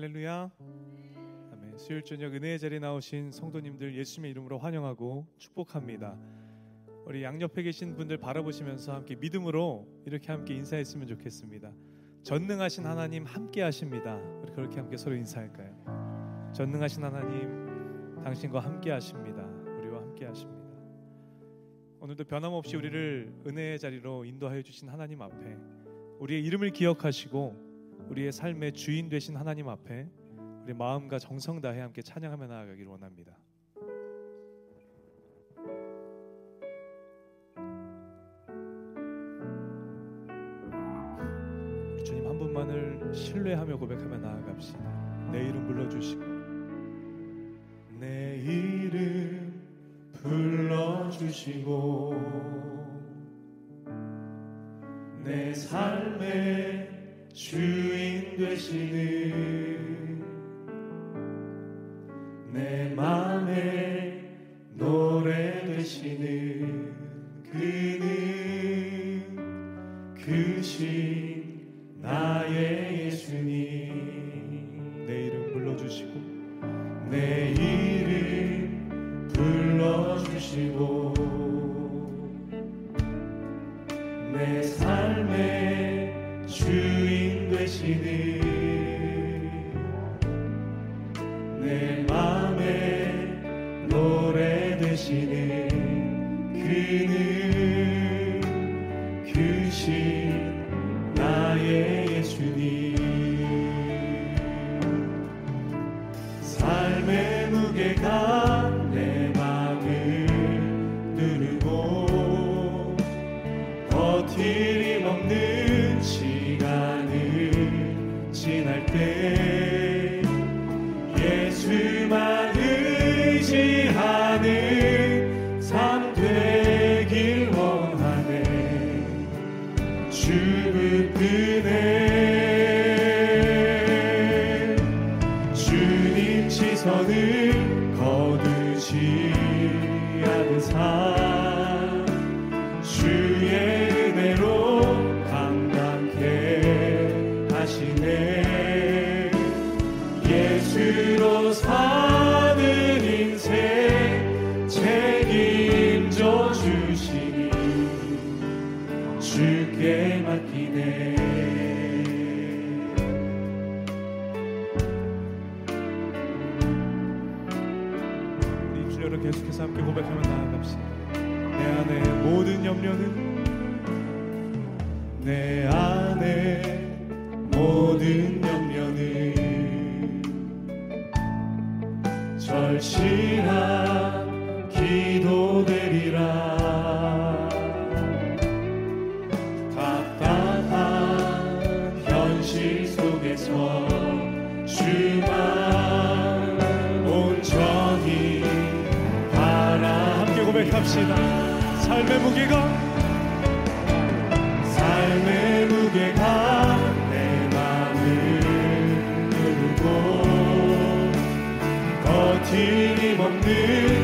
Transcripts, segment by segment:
할렐루야. 아멘. 수요일 저녁 은혜의 자리에 나오신 성도님들 예수님의 이름으로 환영하고 축복합니다. 우리 양옆에 계신 분들 바라보시면서 함께 믿음으로 이렇게 함께 인사했으면 좋겠습니다. 전능하신 하나님 함께 하십니다. 우리 그렇게 함께 서로 인사할까요? 전능하신 하나님 당신과 함께 하십니다. 우리와 함께 하십니다. 오늘도 변함없이 우리를 은혜의 자리로 인도하여 주신 하나님 앞에 우리의 이름을 기억하시고 우리의 삶의 주인 되신 하나님 앞에 우리 마음과 정성 다해 함께 찬양하며 나아가기를 원합니다. 주님 한 분만을 신뢰하며 고백하며 나아갑시다. 내 이름 불러주시고 내 이름 불러주시고 내 삶의 주인 되시는 내 맘에 노래 되시는 그는 그신 삶 near.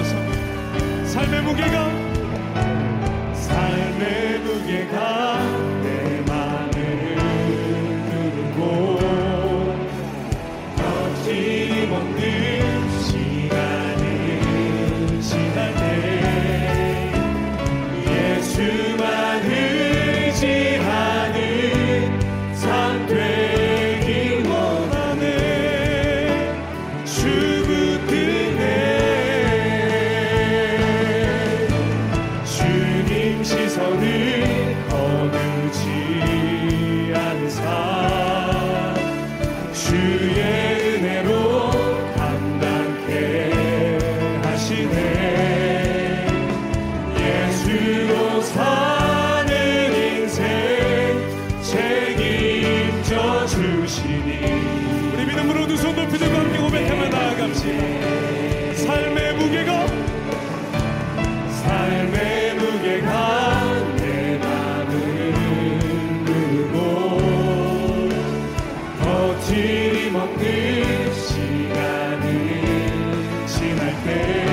주옵소서 삶의 무게가 버티림 없는 시간을 지날 때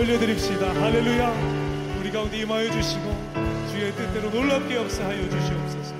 올려드립시다 할렐루야 우리 가운데 임하여 주시고 주의 뜻대로 놀랍게 역사하여 주시옵소서.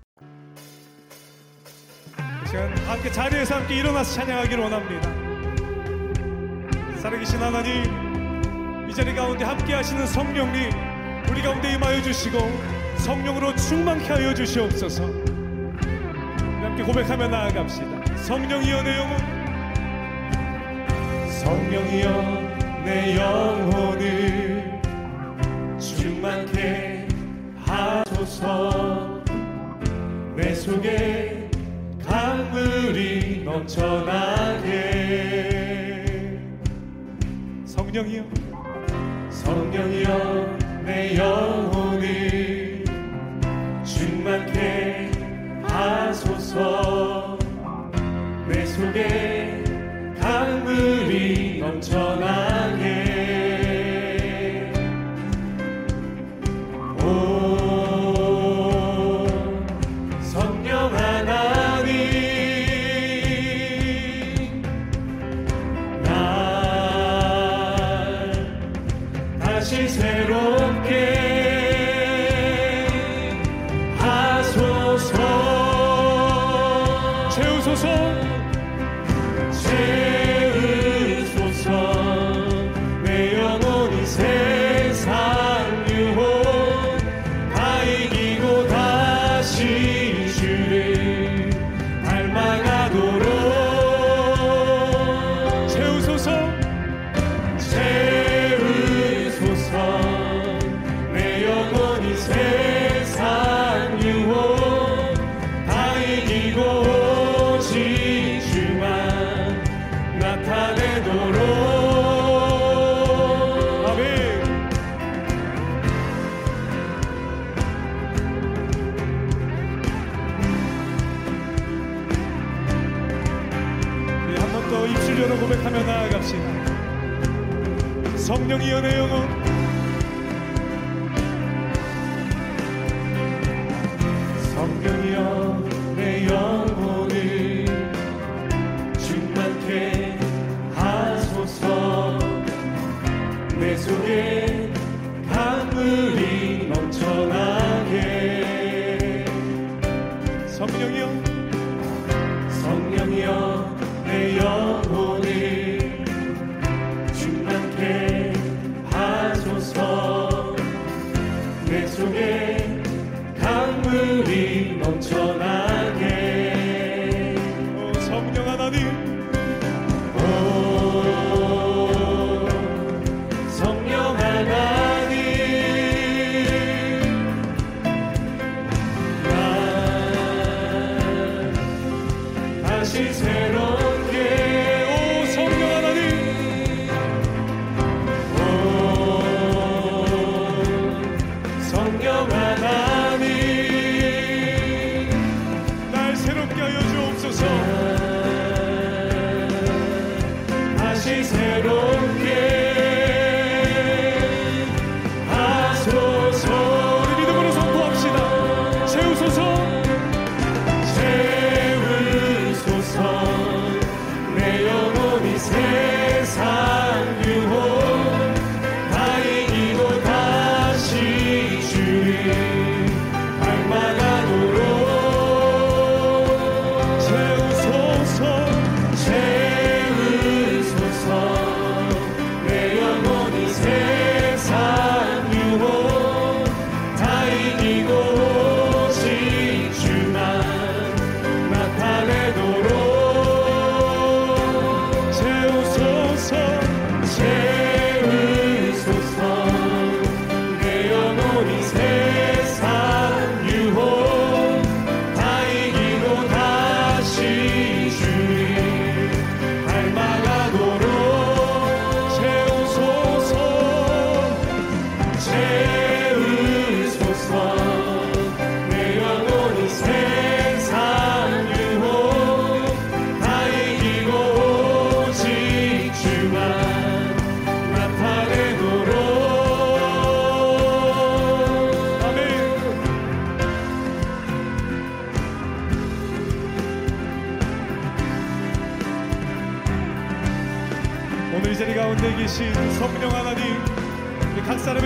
이 시간 함께 자리에서 함께 일어나서 찬양하기를 원합니다. 살아계신 하나님 이 자리 가운데 함께 하시는 성령님 우리 가운데 임하여 주시고 성령으로 충만케 하여 주시옵소서. 함께 고백하며 나아갑시다. 성령이여 내 영혼. 성령이여 내 영혼을 충만케 하소서. 내 속에 강물이 넘쳐나게. 성령이여 성령이여 내 영혼을 충만케 하소서. 내 속에 내속 say.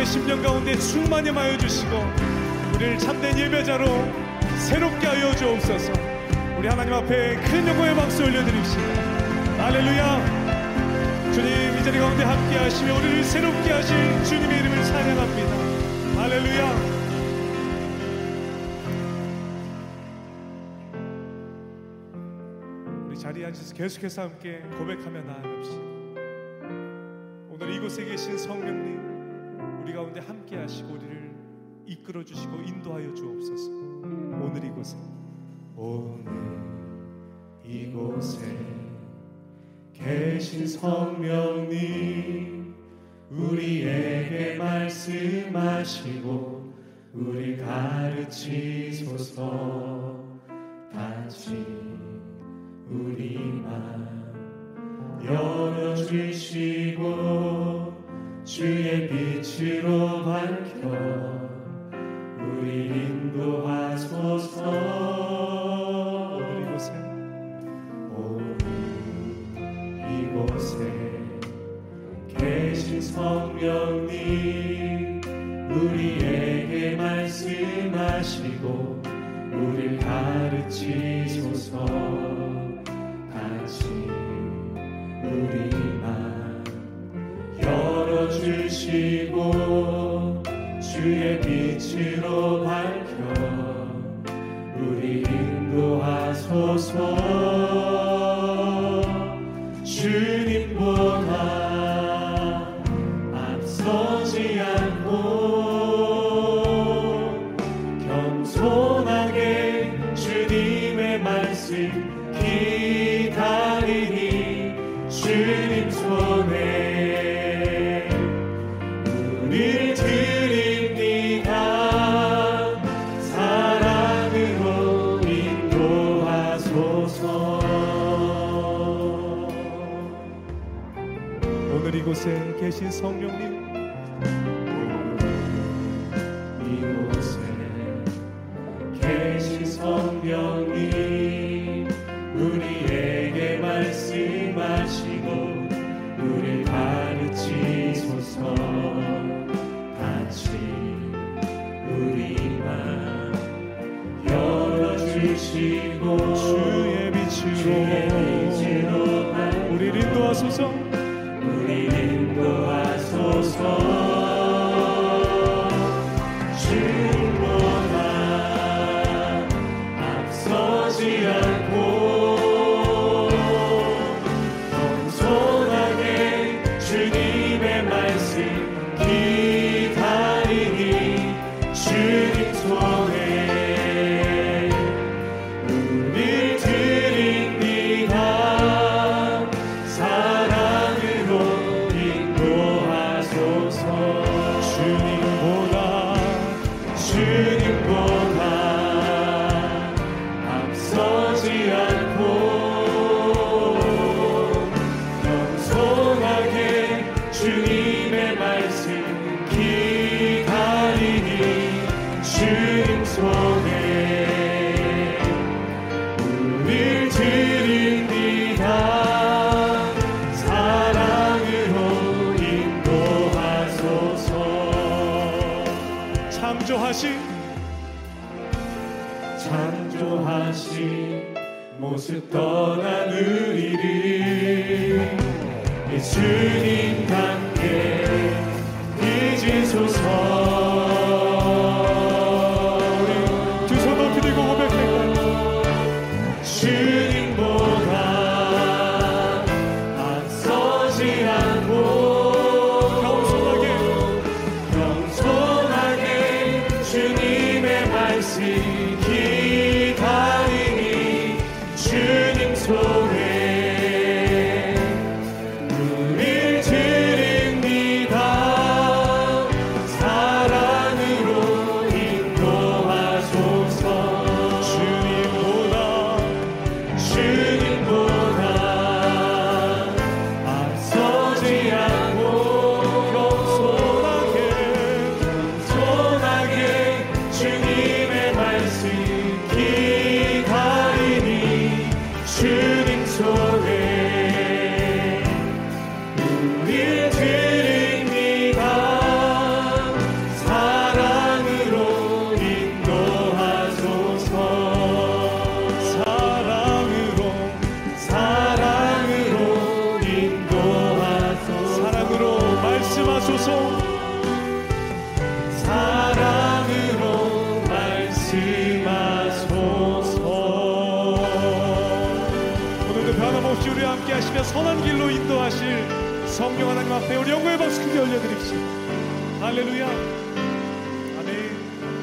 심령 가운데 충만히 하여 주시고 우리를 참된 예배자로 새롭게 하여 주옵소서. 우리 하나님 앞에 큰 영광의 박수 올려드립시다. 할렐루야. 주님 이 자리 가운데 함께 하시며 우리를 새롭게 하신 주님의 이름을 찬양합니다. 할렐루야. 우리 자리에 앉아서 계속해서 함께 고백하며 나아갑시다 이곳에 계신 성령님 우리 가운데 함께 하시고 우리를 이끌어 주시고 인도하여 주옵소서. 오늘 이곳에 오늘 이곳에 계신 성령님 우리에게 말씀하시고 우리 가르치소서 같이 우리 만 열어주시고 주의 빛으로 밝혀 주의 빛으로 밝혀 우리 인도하소서 계신 성령님. 이곳에 계신 성령님 우리에게 말씀하시고 우리 가르치소서. 같이 우리 만 열어주시고 주의 빛으로, 주의 빛으로 우리를 인도하소서 Lord. 창조하신 모습 떠나누리리 예수님 함께 빚으소서 성령 하나님 앞에 우리 영광의 박수 크게 올려드립시다. 할렐루야.